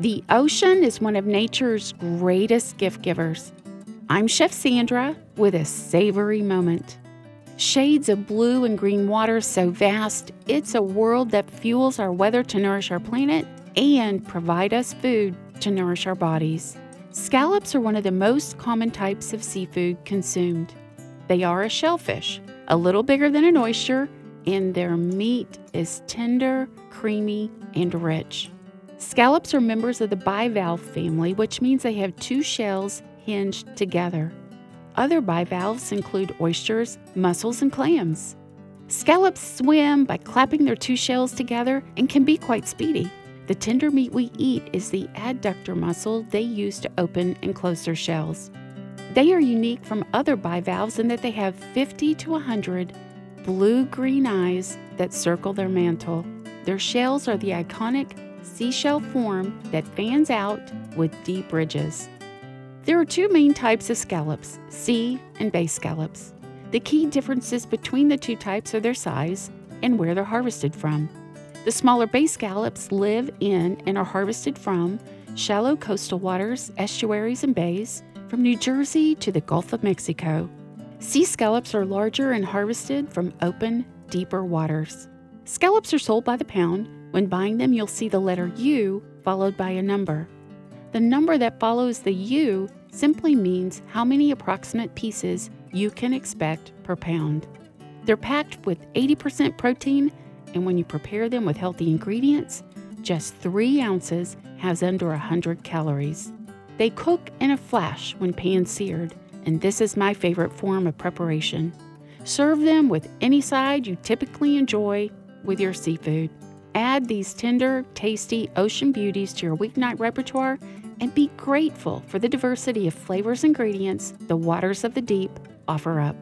The ocean is one of nature's greatest gift givers. I'm Chef Sandra with a savory moment. Shades of blue and green water so vast, it's a world that fuels our weather to nourish our planet and provide us food to nourish our bodies. Scallops are one of the most common types of seafood consumed. They are a shellfish, a little bigger than an oyster, and their meat is tender, creamy, and rich. Scallops are members of the bivalve family, which means they have two shells hinged together. Other bivalves include oysters, mussels, and clams. Scallops swim by clapping their two shells together and can be quite speedy. The tender meat we eat is the adductor muscle they use to open and close their shells. They are unique from other bivalves in that they have 50 to 100 blue green eyes that circle their mantle. Their shells are the iconic seashell form that fans out with deep ridges. There are two main types of scallops sea and bay scallops. The key differences between the two types are their size and where they're harvested from. The smaller bay scallops live in and are harvested from shallow coastal waters, estuaries, and bays, from New Jersey to the Gulf of Mexico. Sea scallops are larger and harvested from open, deeper waters. Scallops are sold by the pound. When buying them, you'll see the letter U followed by a number. The number that follows the U simply means how many approximate pieces you can expect per pound. They're packed with 80% protein and when you prepare them with healthy ingredients, just three ounces has under 100 calories. They cook in a flash when pan seared, and this is my favorite form of preparation. Serve them with any side you typically enjoy with your seafood. Add these tender, tasty ocean beauties to your weeknight repertoire and be grateful for the diversity of flavors and ingredients the waters of the deep offer up.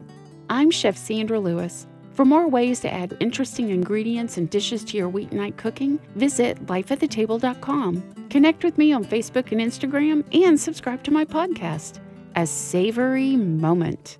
I'm Chef Sandra Lewis. For more ways to add interesting ingredients and dishes to your weeknight cooking, visit lifeatthetable.com. Connect with me on Facebook and Instagram and subscribe to my podcast, A Savory Moment.